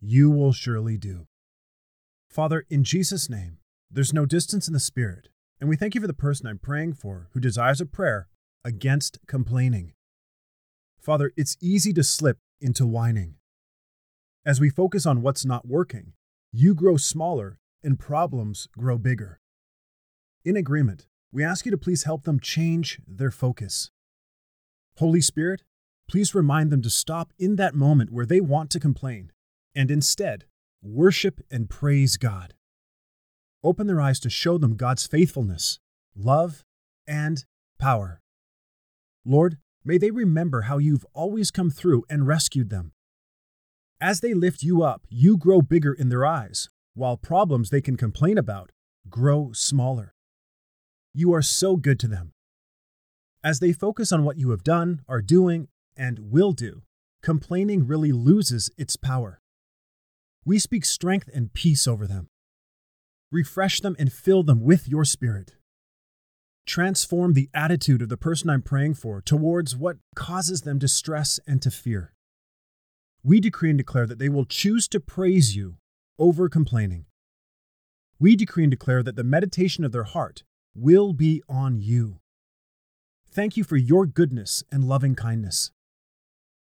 you will surely do. Father, in Jesus' name, there's no distance in the Spirit, and we thank you for the person I'm praying for who desires a prayer against complaining. Father, it's easy to slip into whining. As we focus on what's not working, you grow smaller and problems grow bigger. In agreement, we ask you to please help them change their focus. Holy Spirit, please remind them to stop in that moment where they want to complain and instead worship and praise God. Open their eyes to show them God's faithfulness, love, and power. Lord, may they remember how you've always come through and rescued them. As they lift you up, you grow bigger in their eyes, while problems they can complain about grow smaller. You are so good to them. As they focus on what you have done, are doing, and will do, complaining really loses its power. We speak strength and peace over them. Refresh them and fill them with your spirit. Transform the attitude of the person I'm praying for towards what causes them distress and to fear. We decree and declare that they will choose to praise you over complaining. We decree and declare that the meditation of their heart will be on you. Thank you for your goodness and loving kindness.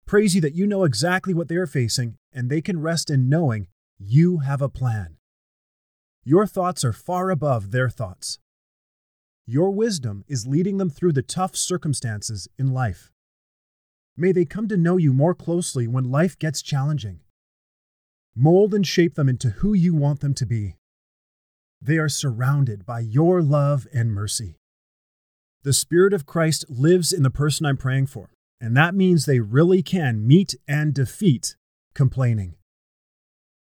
Praise you that you know exactly what they are facing and they can rest in knowing you have a plan. Your thoughts are far above their thoughts. Your wisdom is leading them through the tough circumstances in life. May they come to know you more closely when life gets challenging. Mold and shape them into who you want them to be. They are surrounded by your love and mercy. The Spirit of Christ lives in the person I'm praying for, and that means they really can meet and defeat complaining.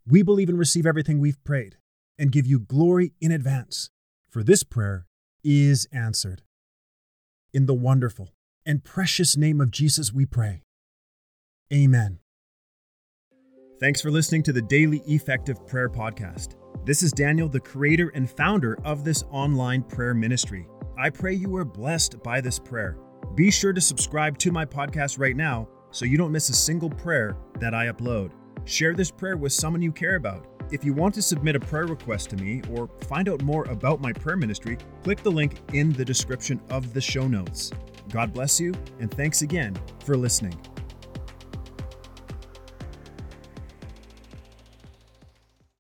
We believe and receive everything we've prayed and give you glory in advance, for this prayer is answered. In the wonderful and precious name of Jesus, we pray. Amen. Thanks for listening to the Daily Effective Prayer Podcast. This is Daniel, the creator and founder of this online prayer ministry. I pray you are blessed by this prayer. Be sure to subscribe to my podcast right now so you don't miss a single prayer that I upload. Share this prayer with someone you care about. If you want to submit a prayer request to me or find out more about my prayer ministry, click the link in the description of the show notes. God bless you, and thanks again for listening.